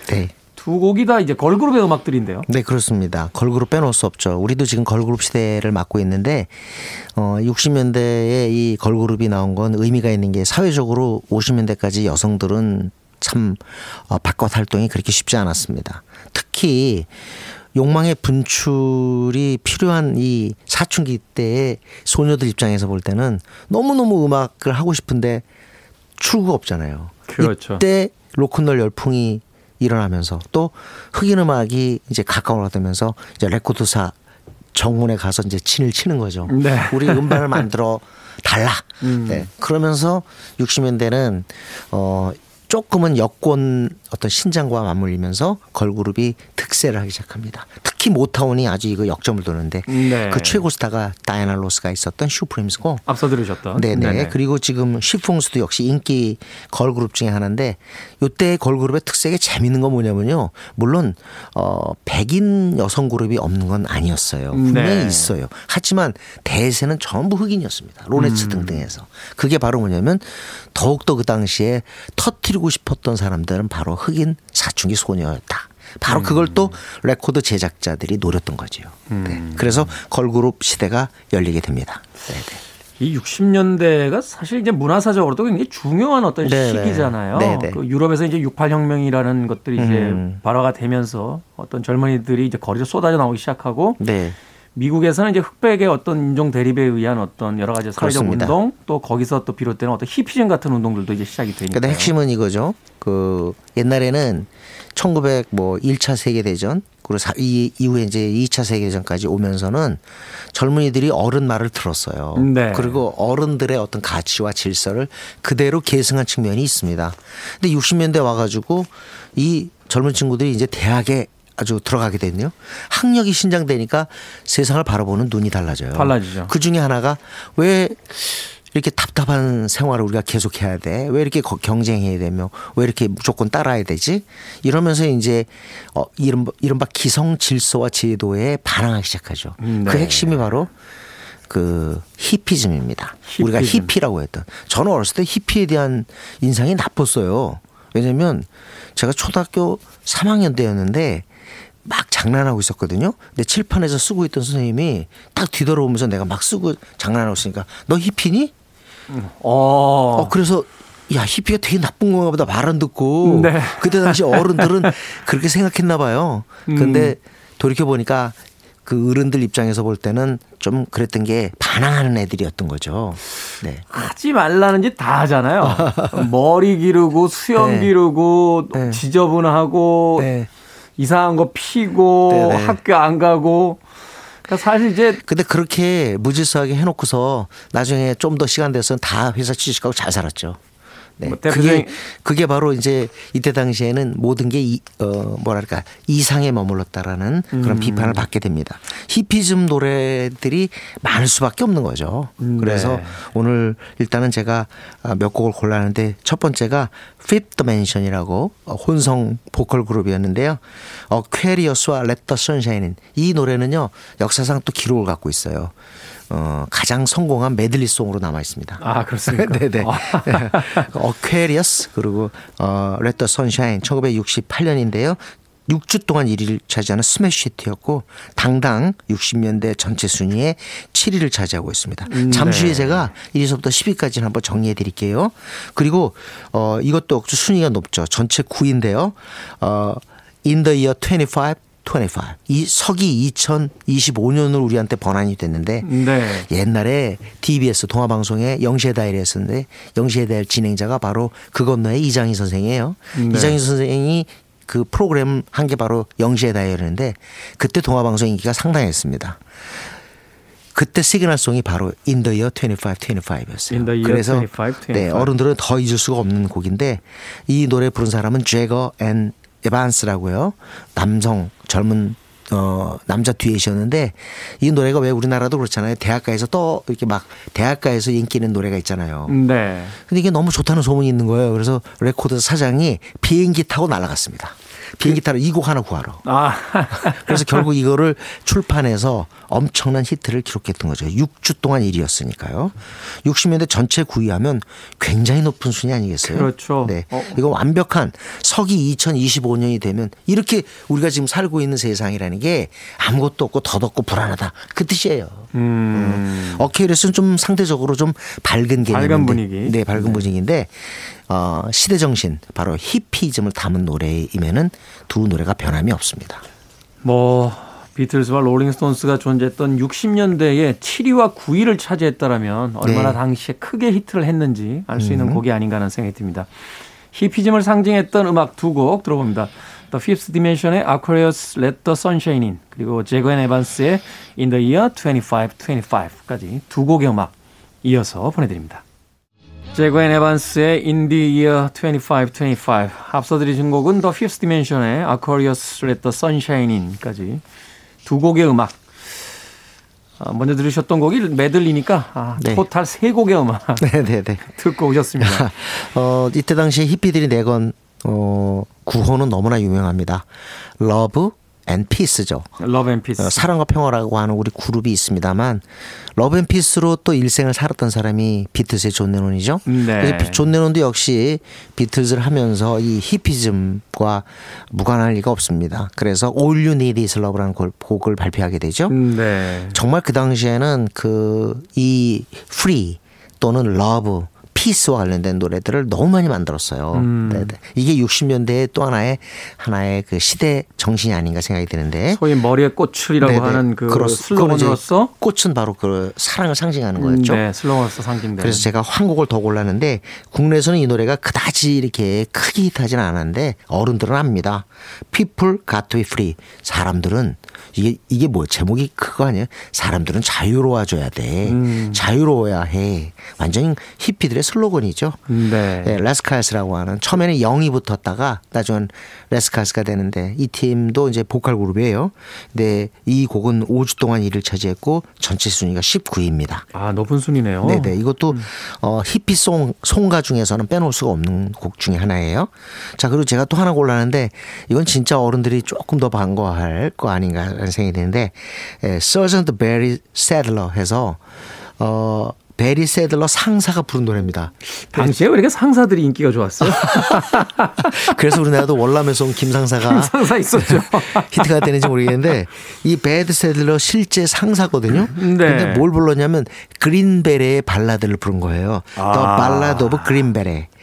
네.
두 곡이 다 이제 걸그룹의 음악들인데요.
네, 그렇습니다. 걸그룹 빼놓을 수 없죠. 우리도 지금 걸그룹 시대를 맞고 있는데 어 60년대에 이 걸그룹이 나온 건 의미가 있는 게 사회적으로 50년대까지 여성들은 참 어, 바깥 활동이 그렇게 쉽지 않았습니다. 특히 욕망의 분출이 필요한 이 사춘기 때의 소녀들 입장에서 볼 때는 너무너무 음악을 하고 싶은데 출구가 없잖아요.
그렇죠.
이때 로큰롤 열풍이 일어나면서 또 흑인 음악이 이제 가까워지면서 이제 레코드사 정문에 가서 이제 친을 치는 거죠.
네.
우리 음반을 만들어 달라. 네. 그러면서 60년대는 어 조금은 여권 어떤 신장과 맞물리면서 걸그룹이 특세를 하기 시작합니다. 특히 모타운이 아주 이거 역점을 도는데
네.
그 최고 스타가 다이아나 로스가 있었던 슈프림스고
앞서 들으셨던.
네네.
네네.
그리고 지금 쉬풍스도 역시 인기 걸그룹 중에 하나인데 요때 걸그룹의 특색이 재밌는 건 뭐냐면요. 물론 어 백인 여성 그룹이 없는 건 아니었어요. 분명히
네.
있어요. 하지만 대세는 전부 흑인이었습니다.
음.
로네츠 등등에서. 그게 바로 뭐냐면 더욱더 그 당시에 터트리고 싶었던 사람들은 바로 흑인 사춘기 소녀였다. 바로 그걸 또 레코드 제작자들이 노렸던 거죠. 네. 그래서 걸그룹 시대가 열리게 됩니다. 네, 네.
이 60년대가 사실 이제 문화사적으로도 굉장히 중요한 어떤
네네.
시기잖아요.
네네.
그 유럽에서 이제 68혁명이라는 것들이 이제
음.
발화가 되면서 어떤 젊은이들이 이제 거리로 쏟아져 나오기 시작하고
네.
미국에서는 이제 흑백의 어떤 인종 대립에 의한 어떤 여러 가지 사회적
그렇습니다.
운동 또 거기서 또 비롯되는 어떤 히피즘 같은 운동들도 이제 시작이 되니까.
근데 핵심은 이거죠. 그 옛날에는 1900뭐 1차 세계 대전 그리고 이 이후에 이제 2차 세계 대전까지 오면서는 젊은이들이 어른 말을 들었어요.
네.
그리고 어른들의 어떤 가치와 질서를 그대로 계승한 측면이 있습니다. 근데 60년대 와 가지고 이 젊은 친구들이 이제 대학에 아주 들어가게 됐네요. 학력이 신장되니까 세상을 바라보는 눈이 달라져요.
달라지죠.
그 중에 하나가 왜 이렇게 답답한 생활을 우리가 계속해야 돼? 왜 이렇게 거- 경쟁해야 되며 왜 이렇게 무조건 따라야 되지? 이러면서 이제 어 이른바, 이른바 기성 질서와 제도에 반항하기 시작하죠.
음, 네.
그 핵심이 바로 그 히피즘입니다. 우리가
히피즘.
히피라고 했던. 저는 어렸을 때 히피에 대한 인상이 나빴어요. 왜냐면 제가 초등학교 3학년 때였는데 막 장난하고 있었거든요. 근데 칠판에서 쓰고 있던 선생님이 딱 뒤돌아오면서 내가 막 쓰고 장난하고 있으니까 너 히피니?
어.
어 그래서 야 히피가 되게 나쁜 건가 보다 말 안 듣고
네.
그때 당시 어른들은 그렇게 생각했나 봐요. 근데 돌이켜 보니까 그 어른들 입장에서 볼 때는 좀 그랬던 게 반항하는 애들이었던 거죠. 네.
하지 말라는 짓 다 하잖아요. 머리 기르고 수염
네.
기르고
네.
지저분하고
네.
이상한 거 피고
네, 네.
학교 안 가고 그러니까 사실 이제
근데 그렇게 무질서하게 해놓고서 나중에 좀 더 시간 돼서 다 회사 취직하고 잘 살았죠. 네.
뭐
그게 그게 바로 이제 이때 당시에는 모든 게 이, 어, 뭐랄까 이상에 머물렀다라는
음.
그런 비판을 받게 됩니다. 히피즘 노래들이 많을 수밖에 없는 거죠.
음,
그래서
네.
오늘 일단은 제가 아, 몇 곡을 골랐는데 첫 번째가 Fifth Dimension이라고 어, 혼성 보컬 그룹이었는데요. 어, 퀘리어스와 Let the Sunshine 이 노래는요 역사상 또 기록을 갖고 있어요. 어, 가장 성공한 메들리송으로 남아 있습니다.
아 그렇습니까?
네네. 어퀘리어스 그리고 어 레터 선샤인 1968년인데요. 6주 동안 1위를 차지하는 스매시 히트였고 당당 60년대 전체 순위에 7위를 차지하고 있습니다. 잠시 후에
네.
제가 1위서부터 10위까지는 한번 정리해 드릴게요. 그리고 어 이것도 순위가 높죠. 전체 9위인데요. 어 In the year 25 25. 이 서기 2025년으로 우리한테 번안이 됐는데
네.
옛날에 TBS 동화 방송에 영시의 다이얼이었는데 영시의 다이얼 진행자가 바로 그 건너의 이장희 선생이에요.
네.
이장희 선생이 그 프로그램 한 게 바로 영시의 다이얼이었는데 그때 동아 방송 인기가 상당했습니다. 그때 시그널송이 바로 In the Year 25, 25였어요.
In the Year
그래서
25, 25.
네, 어른들은 더 잊을 수가 없는 곡인데 이 노래 부른 사람은 제거 앤 에반스라고요. 남성 젊은 어 남자 듀엣이었는데 이 노래가 왜 우리나라도 그렇잖아요. 대학가에서 또 이렇게 막 대학가에서 인기 있는 노래가 있잖아요.
네.
근데 이게 너무 좋다는 소문이 있는 거예요. 그래서 레코드 사장이 비행기 타고 날아갔습니다. 비행기 타러 이 곡 하나 구하러.
아
그래서 결국 이거를 출판해서 엄청난 히트를 기록했던 거죠. 6주 동안 1위였으니까요. 60년대 전체 9위하면 굉장히 높은 순위 아니겠어요?
그렇죠.
네.
어.
이거 완벽한 서기 2025년이 되면 이렇게 우리가 지금 살고 있는 세상이라는 게 아무것도 없고 덧없고 불안하다. 그 뜻이에요. 음. 음. 어케일스는 좀 상대적으로 좀 밝은 개념인데,
밝은 분위기.
네, 밝은 네. 분위기인데 어, 시대 정신 바로 히피즘을 담은 노래이면은 두 노래가 변함이 없습니다.
뭐 비틀즈와 롤링스톤스가 존재했던 60년대에 7위와 9위를 차지했다라면 얼마나 네. 당시에 크게 히트를 했는지 알 수 있는 음. 곡이 아닌가 하는 생각이 듭니다. 히피즘을 상징했던 음악 두 곡 들어봅니다. The Fifth Dimension의 Aquarius Let the Sunshine In 그리고 제거 앤 에반스의 In the Year 2525까지 두 곡의 음악 이어서 보내드립니다. 제거 앤 에반스의 In the Year 2525 앞서 들으신 곡은 The Fifth Dimension의 Aquarius Let the Sunshine In까지 두 곡의 음악 아, 먼저 들으셨던 곡이 메들리니까 아, 네. total 세 곡의 음악 네 네 네. 듣고 오셨습니다.
어, 이때 당시에 히피들이 내건 어, 구호는 너무나 유명합니다. love and peace죠.
love and peace.
사랑과 평화라고 하는 우리 그룹이 있습니다만 love and peace로 또 일생을 살았던 사람이 비틀즈의 존 레논이죠. 네. 그래서 존 레논도 역시 비틀즈를 하면서 이 히피즘과 무관할 리가 없습니다. 그래서 All You Need Is Love라는 곡을 발표하게 되죠. 네. 정말 그 당시에는 그이 free 또는 love peace와 관련된 노래들을 너무 많이 만들었어요. 음. 네네. 이게 60년대의 또 하나의 하나의 그 시대 정신이 아닌가 생각이 드는데.
소위 머리에 꽃을이라고 네네. 하는 그 그렇, 슬로건으로서
꽃은 바로 그 사랑을 상징하는 거였죠.
네, 슬로건으로서 상징된.
그래서 제가 한 곡을 더 골랐는데 국내에서는 이 노래가 그다지 이렇게 크게 히트하지는 않았는데 어른들은 압니다. People got to be free. 사람들은 이게 이게 뭐 제목이 그거 아니에요? 사람들은 자유로워져야 돼. 음. 자유로워야 해. 완전히 히피들의 슬로건이죠. 네. 네 레스카스라고 하는 처음에는 0이 붙었다가 나중엔 레스카스가 되는데 이 팀도 이제 보컬 그룹이에요. 근데 이 곡은 5주 동안 1위를 차지했고 전체 순위가 19위입니다.
아 높은 순위네요.
네네 이것도 음. 어, 히피송 송가 중에서는 빼놓을 수가 없는 곡 중에 하나예요. 자 그리고 제가 또 하나 골랐는데 이건 진짜 어른들이 조금 더 반가워할 거 아닌가라는 생각이 드는데 Sergeant 베리 세들러 해서 어 베리 세들러 상사가 부른 노래입니다.
당시에 왜 이렇게 상사들이 인기가 좋았어요?
그래서 우리나라도 월남에서 온 김상사가
김상사 있었죠.
히트가 되는지 모르겠는데 이 베리 세들러 실제 상사거든요. 네. 근데 뭘 불렀냐면 그린베레의 발라드를 부른 거예요. 아. The Ballad of.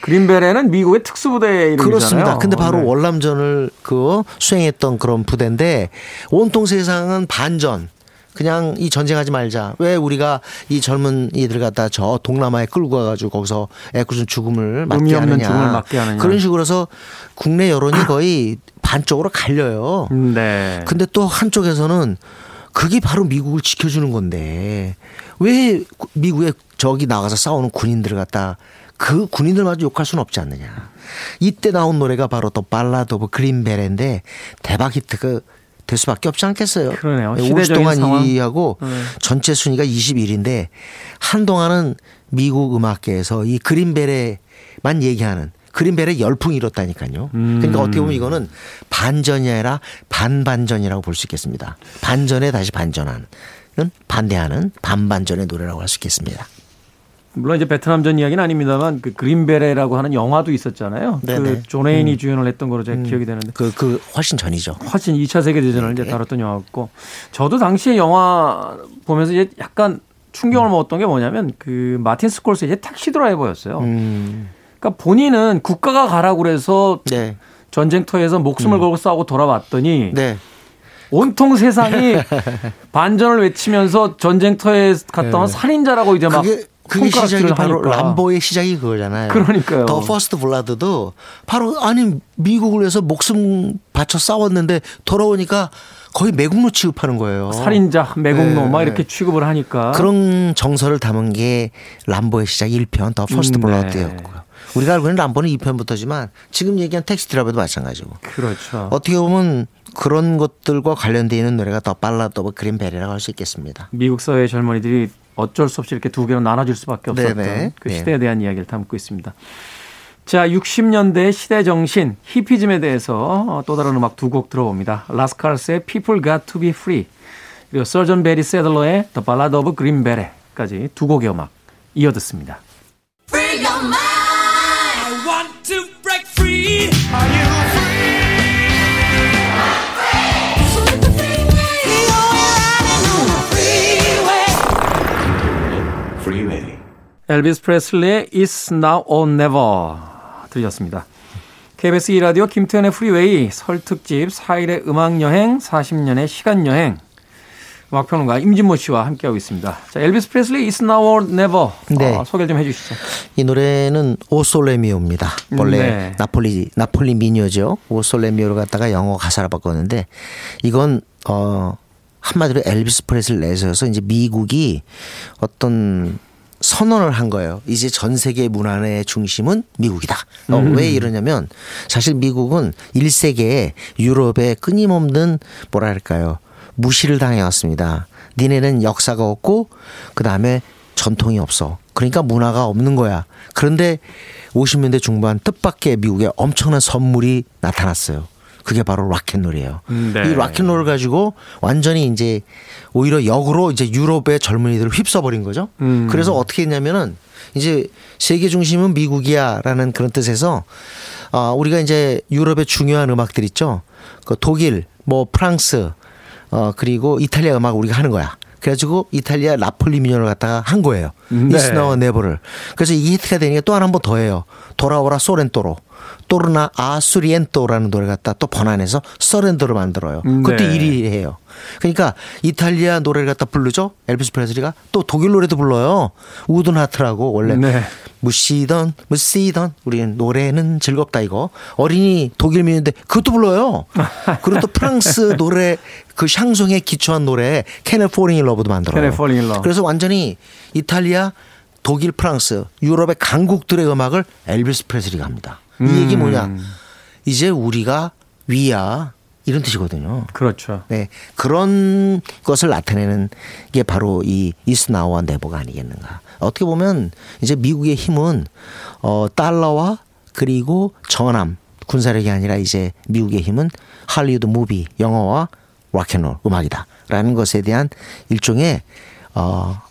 그린베레는 미국의 특수부대 이름이잖아요.
그렇습니다. 근데 바로 네. 월남전을 그 수행했던 그런 부대인데 온통 세상은 반전 그냥 이 전쟁하지 말자. 왜 우리가 이 젊은 이들 갖다 저 동남아에 끌고 가가지고 거기서 애꿎은 죽음을 맞게 하느냐.
죽음을 맞게 하느냐.
그런 식으로 해서 국내 여론이 거의 반쪽으로 갈려요. 네. 근데 또 한쪽에서는 그게 바로 미국을 지켜주는 건데 왜 미국에 저기 나가서 싸우는 군인들을 갖다 그 군인들마저 욕할 수는 없지 않느냐. 이때 나온 노래가 바로 또 Ballad of Green Beret인데 대박 히트 그 될 수밖에 없지 않겠어요.
그러네요.
5주 동안 2위하고 네. 전체 순위가 21인데 한동안은 미국 음악계에서 이 그린베레만 얘기하는 그린베레 열풍이 일었다니까요. 음. 그러니까 어떻게 보면 이거는 반전이 아니라 반반전이라고 볼 수 있겠습니다. 반전에 다시 반전하는 반대하는 반반전의 노래라고 할 수 있겠습니다.
물론 이제 베트남전 이야기는 아닙니다만 그 그린베레라고 하는 영화도 있었잖아요. 네네. 그 존에인이 음. 주연을 했던 거로 제가 음. 기억이 되는데.
그, 그 훨씬 전이죠.
훨씬 2차 세계 대전을 네. 이제 다뤘던 영화였고 저도 당시에 영화 보면서 이제 약간 충격을 음. 먹었던 게 뭐냐면 그 마틴 스콜세의 택시 드라이버였어요. 음. 그러니까 본인은 국가가 가라고 그래서 네. 전쟁터에서 목숨을 음. 걸고 싸우고 돌아왔더니 네. 온통 세상이 반전을 외치면서 전쟁터에 갔다 온 네. 살인자라고 이제 막
그게 시작이 바로 하니까. 람보의 시작이 그거잖아요.
그러니까요.
The First Blood도 바로 아니 미국을 위해서 목숨 바쳐 싸웠는데 돌아오니까 거의 매국노 취급하는 거예요.
살인자, 매국노 네. 막 이렇게 취급을 하니까
그런 정서를 담은 게 람보의 시작 1편 The First 음, Blood였고요. 네. 우리가 알고 있는 람보는 2편부터지만 지금 얘기한 Taxi Driver도 마찬가지고.
그렇죠.
어떻게 보면 그런 것들과 관련되어 있는 노래가 The Ballad of Green Beret라고 할 수 있겠습니다.
미국 사회 젊은이들이 어쩔 수 없이 이렇게 두 개로 나눠질 수밖에 없었던 네네. 그 네. 시대에 대한 이야기를 담고 있습니다. 자, 60년대 시대 정신, 히피즘에 대해서 또 다른 음악 두 곡 들어봅니다. 라스칼스의 People Got to Be Free, 그리고 Sergeant 베리 세들러의 The Ballad of Green Beret까지 두 곡의 음악 이어 듣습니다. 엘비스 프레슬리의 It's Now or Never 들으셨습니다. KBS 2라디오 김태현의 프리웨이 설 특집 4일의 음악여행 40년의 시간여행 음악평론가 임진모 씨와 함께하고 있습니다. 자, 엘비스 프레슬리 It's Now or Never
네.
어, 소개를 좀 해주시죠.
이 노래는 오솔레미오입니다. 원래
네.
나폴리 나폴리 미녀죠. 오솔레미오를 갖다가 영어 가사로 바꿨는데 이건 어 한마디로 엘비스 프레슬리 내세워서 이제 미국이 어떤 선언을 한 거예요. 이제 전 세계 문화의 중심은 미국이다. 어, 왜 이러냐면 사실 미국은 1세기에 유럽에 끊임없는 뭐랄까요. 무시를 당해왔습니다. 니네는 역사가 없고 그 다음에 전통이 없어. 그러니까 문화가 없는 거야. 그런데 50년대 중반 뜻밖의 미국에 엄청난 선물이 나타났어요. 그게 바로 락앤롤이에요.
네.
이 락앤롤을 가지고 완전히 이제 오히려 역으로 이제 유럽의 젊은이들을 휩써버린 거죠.
음.
그래서 어떻게 했냐면은 이제 세계 중심은 미국이야라는 그런 뜻에서 아 우리가 이제 유럽의 중요한 음악들 있죠. 그 독일, 뭐 프랑스, 어 그리고 이탈리아 음악 우리가 하는 거야. 그래가지고 이탈리아 나폴리 민요를 갖다가 한 거예요.
네.
이스나와 네버를. 그래서 이게 히트가 되니까 또 하나 한 번 더 해요. 돌아오라 소렌토로. Torna a Surriento라는 노래 갖다 또 번안해서 Surrender로 만들어요. 그것도
네.
1위 해요. 그러니까 이탈리아 노래를 갖다 부르죠. 엘비스 프레슬리가 또 독일 노래도 불러요. Wooden Heart라고 원래
네.
무시던 무시던 우리는 노래는 즐겁다 이거 어린이 독일 민요인데 그것도 불러요. 그리고 또 프랑스 노래 그 샹송에 기초한 노래 캐넬 포링 인 러브도 만들어요. 그래서 완전히 이탈리아 독일 프랑스 유럽의 강국들의 음악을 엘비스 프레슬리가 합니다. 이
음.
얘기 뭐냐? 이제 우리가 위야 이런 뜻이거든요.
그렇죠.
네. 그런 것을 나타내는 게 바로 이 이스나와 네버가 아니겠는가. 어떻게 보면 이제 미국의 힘은 어 달러와 그리고 전함 군사력이 아니라 이제 미국의 힘은 할리우드 movie 영화와 락앤롤 음악이다라는 것에 대한 일종의 어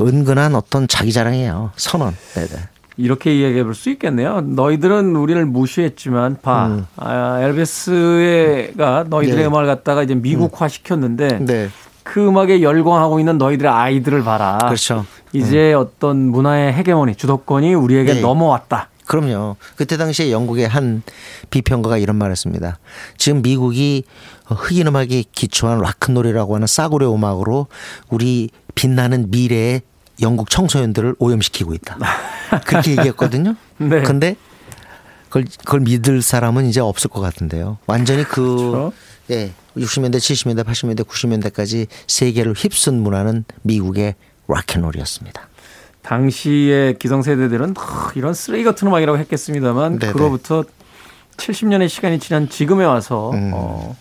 은근한 어떤 자기 자랑이에요. 선언. 네네.
이렇게 이야기해 볼 수 있겠네요. 너희들은 우리를 무시했지만 봐.
음.
아, 엘비스가 너희들의
네.
음악을 갖다가 이제 미국화 시켰는데
네.
그 음악에 열광하고 있는 너희들의 아이들을 봐라.
그렇죠.
이제 어떤 문화의 헤게모니, 주도권이 우리에게
네.
넘어왔다.
그럼요. 그때 당시에 영국의 한 비평가가 이런 말을 했습니다. 지금 미국이 흑인 음악에 기초한 락큰롤이라고 하는 싸구려 음악으로 우리 빛나는 미래의 영국 청소년들을 오염시키고 있다. 그렇게 얘기했거든요.
네.
근데 그걸, 그걸 믿을 사람은 이제 없을 것 같은데요. 완전히 그,
그렇죠.
예, 60년대, 70년대, 80년대, 90년대까지 세계를 휩쓴 문화는 미국의 락앤롤이었습니다.
당시의 기성세대들은 하, 이런 쓰레기 같은 음악이라고 했겠습니다만
네네.
그로부터 70년의 시간이 지난 지금에 와서
음.
어,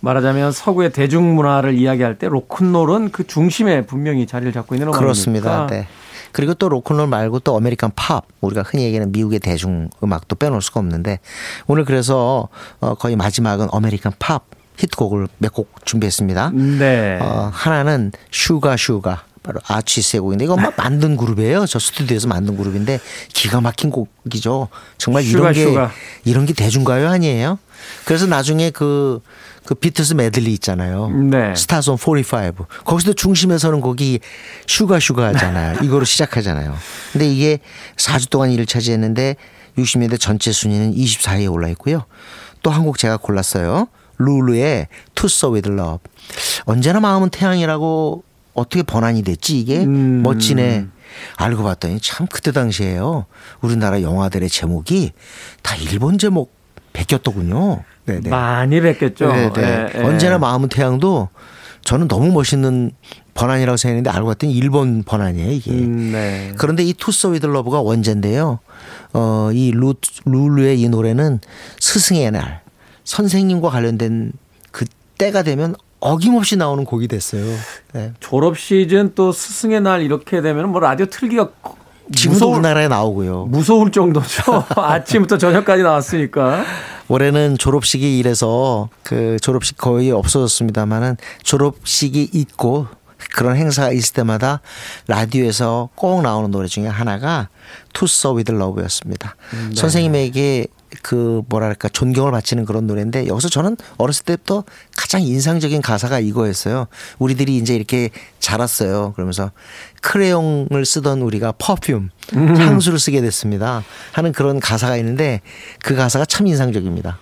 말하자면 서구의 대중문화를 이야기할 때 로큰롤은 그 중심에 분명히 자리를 잡고 있는 음악이니까
그렇습니다. 네. 그리고 또 로큰롤 말고 또 American pop 우리가 흔히 얘기하는 미국의 대중 음악도 빼놓을 수가 없는데 오늘 그래서 어 거의 마지막은 American 팝 히트곡을 몇 곡 준비했습니다.
네.
어 하나는 Sugar Sugar 바로 아치스의 곡인데 이거 막 만든 그룹이에요. 저 스튜디오에서 만든 그룹인데 기가 막힌 곡이죠. 정말
Sugar,
이런 게
Sugar.
이런 게 대중가요 아니에요? 그래서 나중에 그, 그 비틀스 메들리 있잖아요.
네.
Stars on 45. 거기서도 중심에 서는 곡이 Sugar Sugar잖아요. 이거로 시작하잖아요. 근데 이게 4주 동안 일을 차지했는데 60년대 전체 순위는 24위에 올라 있고요. 또 한 곡 제가 골랐어요. 룰루의 To So With Love. 언제나 마음은 태양이라고 어떻게 번안이 됐지 이게
음.
멋지네. 알고 봤더니 참 그때 당시에요. 우리나라 영화들의 제목이 다 일본 제목 베꼈더군요. 네네.
많이 뵙겠죠.
네, 네.
예, 예.
언제나 마음은 태양도 저는 너무 멋있는 번안이라고 생각했는데 알고 봤더니 일본 번안이에요 이게.
음, 네.
그런데 이 To Sir With Love가 원제인데요. 어, 이 루, 룰루의 이 노래는 스승의 날, 선생님과 관련된 그 때가 되면 어김없이 나오는 곡이 됐어요. 네.
졸업 시즌 또 스승의 날 이렇게 되면 뭐 라디오 틀기가
지금도
무서울,
우리나라에 나오고요.
무서울 정도죠. 아침부터 저녁까지 나왔으니까.
올해는 졸업식이 이래서 그 졸업식 거의 없어졌습니다만은 졸업식이 있고 그런 행사가 있을 때마다 라디오에서 꼭 나오는 노래 중에 하나가 So With Love였습니다. 선생님에게 그 뭐랄까 존경을 바치는 그런 노래인데 여기서 저는 어렸을 때부터 가장 인상적인 가사가 이거였어요. 우리들이 이제 이렇게 자랐어요. 그러면서 크레용을 쓰던 우리가 퍼퓸 음. 향수를 쓰게 됐습니다. 하는 그런 가사가 있는데 그 가사가 참 인상적입니다.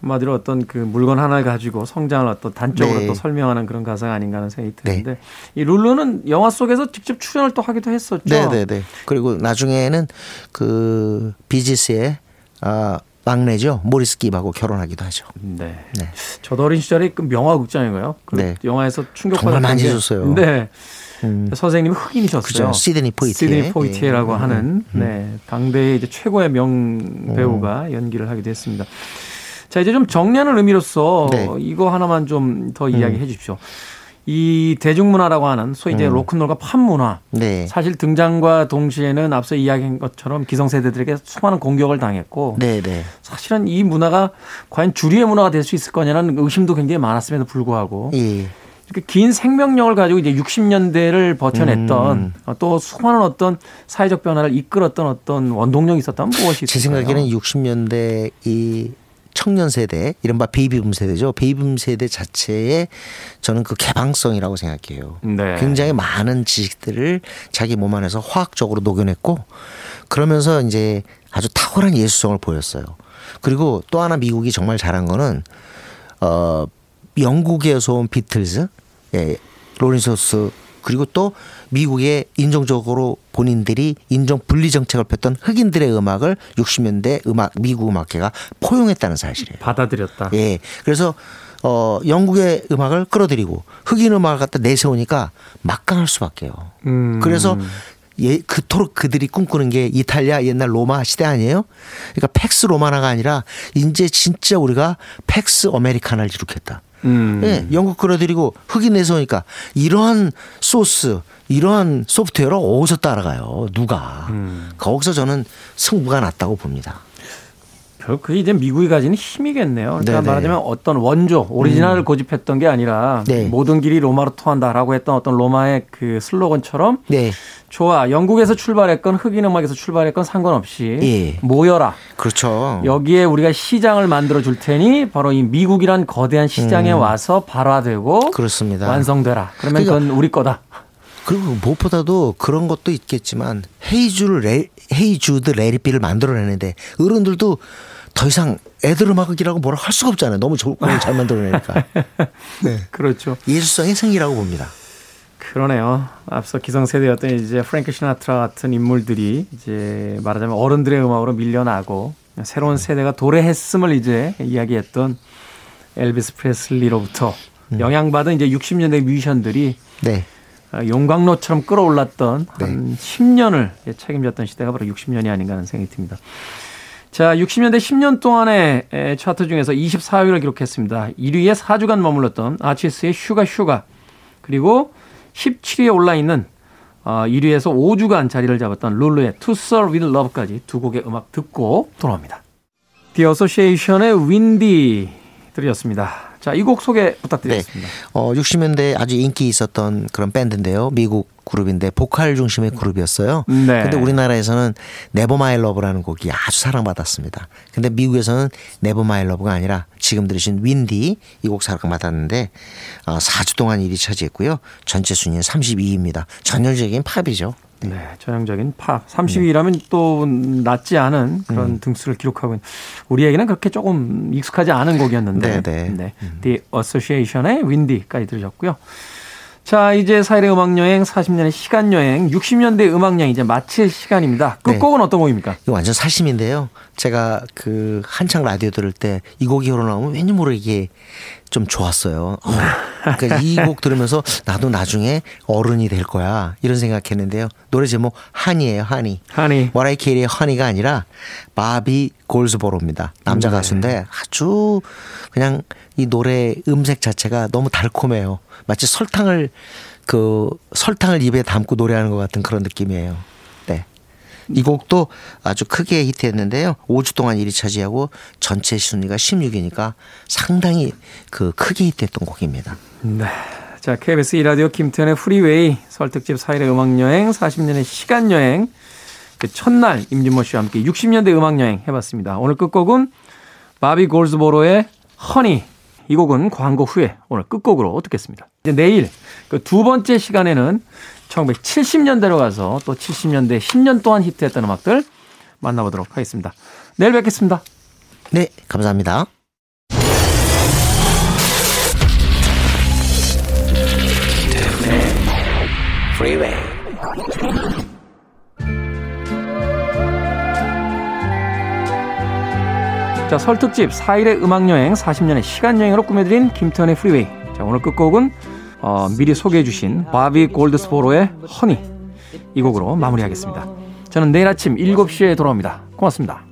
한마디로 어떤 그 물건 하나를 가지고 성장을 어떤 단적으로 네. 또 설명하는 그런 가사가 아닌가 하는 생각이 드는데 네. 이 룰루는 영화 속에서 직접 출연을 또 하기도 했었죠.
네, 네, 네. 그리고 나중에는 그 비지스의 아 막내죠 모리스 깁하고 결혼하기도 하죠.
네. 네. 저도 어린 시절에 그 명화 극장인가요? 그 네. 영화에서 충격받았
정말 많이 줬어요.
네. 음. 선생님이 흑인이셨어요. 그죠.
시드니 포이티에.
시드니 포이티에라고 예. 하는 음. 네 당대의 이제 최고의 명 배우가 음. 연기를 하기도 했습니다. 자, 이제 좀 정리하는 의미로서 네. 이거 하나만 좀더 음. 이야기해 주십시오. 이 대중문화라고 하는 소위 이제 음. 로큰롤과 팝문화. 네. 사실 등장과 동시에는 앞서 이야기한 것처럼 기성세대들에게 수많은 공격을 당했고. 네, 네. 사실은 이 문화가 과연 주류의 문화가 될 수 있을 거냐는 의심도 굉장히 많았음에도 불구하고. 예. 이렇게 긴 생명력을 가지고 이제 60년대를 버텨냈던 음. 또 수많은 어떤 사회적 변화를 이끌었던 어떤 원동력이 있었다면 무엇이 있을까요?
제 생각에는 60년대 이 청년 세대, 이른바 베이비붐 세대죠. 베이비붐 세대 자체에 저는 그 개방성이라고 생각해요. 네. 굉장히 많은 지식들을 자기 몸 안에서 화학적으로 녹여냈고 그러면서 이제 아주 탁월한 예술성을 보였어요. 그리고 또 하나 미국이 정말 잘한 거는 어 영국에서 온 비틀즈, 예, 로린소스 그리고 또 미국의 인종적으로 본인들이 인종 분리 정책을 폈던 흑인들의 음악을 60년대 음악 미국 음악계가 포용했다는 사실이에요.
받아들였다.
예. 그래서 어 영국의 음악을 끌어들이고 흑인 음악을 갖다 내세우니까 막강할 수밖에요. 음. 그래서 예, 그토록 그들이 꿈꾸는 게 이탈리아 옛날 로마 시대 아니에요? 그러니까 Pax Romana가 아니라 이제 진짜 우리가 Pax Americana를 이룩했다. 음. 예, 영국 끌어들이고 흑인 내세우니까 이러한 소스, 이러한 소프트웨어를 어디서 따라가요? 누가? 음. 거기서 저는 승부가 났다고 봅니다.
그게 이제 미국이 가지는 힘이겠네요. 그러니까 네네. 말하자면 어떤 원조, 오리지널을 음. 고집했던 게 아니라 네. 모든 길이 로마로 통한다라고 했던 어떤 로마의 그 슬로건처럼 네. 좋아. 영국에서 출발했건 흑인 음악에서 출발했건 상관없이 예. 모여라.
그렇죠.
여기에 우리가 시장을 만들어 줄 테니 바로 이 미국이란 거대한 시장에 음. 와서 발화되고
그렇습니다.
완성되라. 그러면 그러니까 그건 우리 거다.
그리고 무엇보다도 그런 것도 있겠지만 헤이주를 레, 헤이주드 레리비를 만들어내는데 어른들도 더 이상 애들 음악이라고 뭐라 할 수가 없잖아요. 너무 좋은 잘 만들어내니까.
네. 그렇죠.
예술성의 승리라고 봅니다.
그러네요. 앞서 기성세대였던 이제 프랭크 시나트라 같은 인물들이 이제 말하자면 어른들의 음악으로 밀려나고 새로운 세대가 도래했음을 이제 이야기했던 엘비스 프레슬리로부터 음. 영향받은 이제 60년대 뮤지션들이 네. 용광로처럼 끓어올랐던 네. 한 10년을 책임졌던 시대가 바로 60년이 아닌가 하는 생각이 듭니다. 자, 60년대 10년 동안의 차트 중에서 24위를 기록했습니다. 1위에 4주간 머물렀던 아치스의 Sugar Sugar 그리고 17위에 올라 있는 1위에서 어, 5주간 자리를 잡았던 룰루의 To Sir With Love까지 두 곡의 음악 듣고 돌아옵니다. Association의 Windy 들으셨습니다. 자, 이 곡 소개 부탁드리겠습니다. 네.
어, 60년대 아주 인기 있었던 그런 밴드인데요. 미국 그룹인데 보컬 중심의 그룹이었어요. 네. 근데 우리나라에서는 Never My Love라는 곡이 아주 사랑받았습니다. 근데 미국에서는 Never My Love가 아니라 지금 들으신 Windy 이 곡 사랑받았는데 어, 4주 동안 1위 차지했고요. 전체 순위는 32위입니다. 전형적인 팝이죠.
네, 전형적인 팝. 30위라면 네. 또 낮지 않은 그런 음. 등수를 기록하고 있는 우리에게는 그렇게 조금 익숙하지 않은 곡이었는데. 네, 네. 네. 음. The Association의 Windy까지 들으셨고요. 자, 이제 사일의 음악여행 40년의 시간여행 60년대 음악여행 이제 마칠 시간입니다. 끝곡은 네. 어떤 곡입니까?
이거 완전 사심인데요. 제가 그 한창 라디오 들을 때 이 곡이 흘러나오면 왠지 모르게 좀 좋았어요. 어. 그러니까 이 곡 들으면서 나도 나중에 어른이 될 거야 이런 생각했는데요. 노래 제목 한이에요, 한이.
한이.
워라이 캐리의 한이가 아니라 바비 골스보로입니다. 남자 네. 가수인데 아주 그냥 이 노래 음색 자체가 너무 달콤해요. 마치 설탕을 그 설탕을 입에 담고 노래하는 것 같은 그런 느낌이에요. 네. 이 곡도 아주 크게 히트했는데요. 5주 동안 1위 차지하고 전체 순위가 16위니까 상당히 그 크게 히트했던 곡입니다.
네. 자, KBS 2라디오 김태훈의 Freeway 설특집 사일의 음악여행 40년의 시간여행 그 첫날 임진모 씨와 함께 60년대 음악 여행 해봤습니다. 오늘 끝곡은 바비 골즈보로의 허니. 이 곡은 광고 후에 오늘 끝곡으로 듣겠습니다. 이제 내일 그 두 번째 시간에는 1970년대로 가서 또 70년대 10년 동안 히트했던 음악들 만나보도록 하겠습니다. 내일 뵙겠습니다.
네, 감사합니다.
자, 설 특집 4일의 음악여행 40년의 시간여행으로 꾸며드린 김태현의 프리웨이. 자, 오늘 끝곡은 어, 미리 소개해 주신 바비 골드스포로의 허니 이 곡으로 마무리하겠습니다. 저는 내일 아침 7시에 돌아옵니다. 고맙습니다.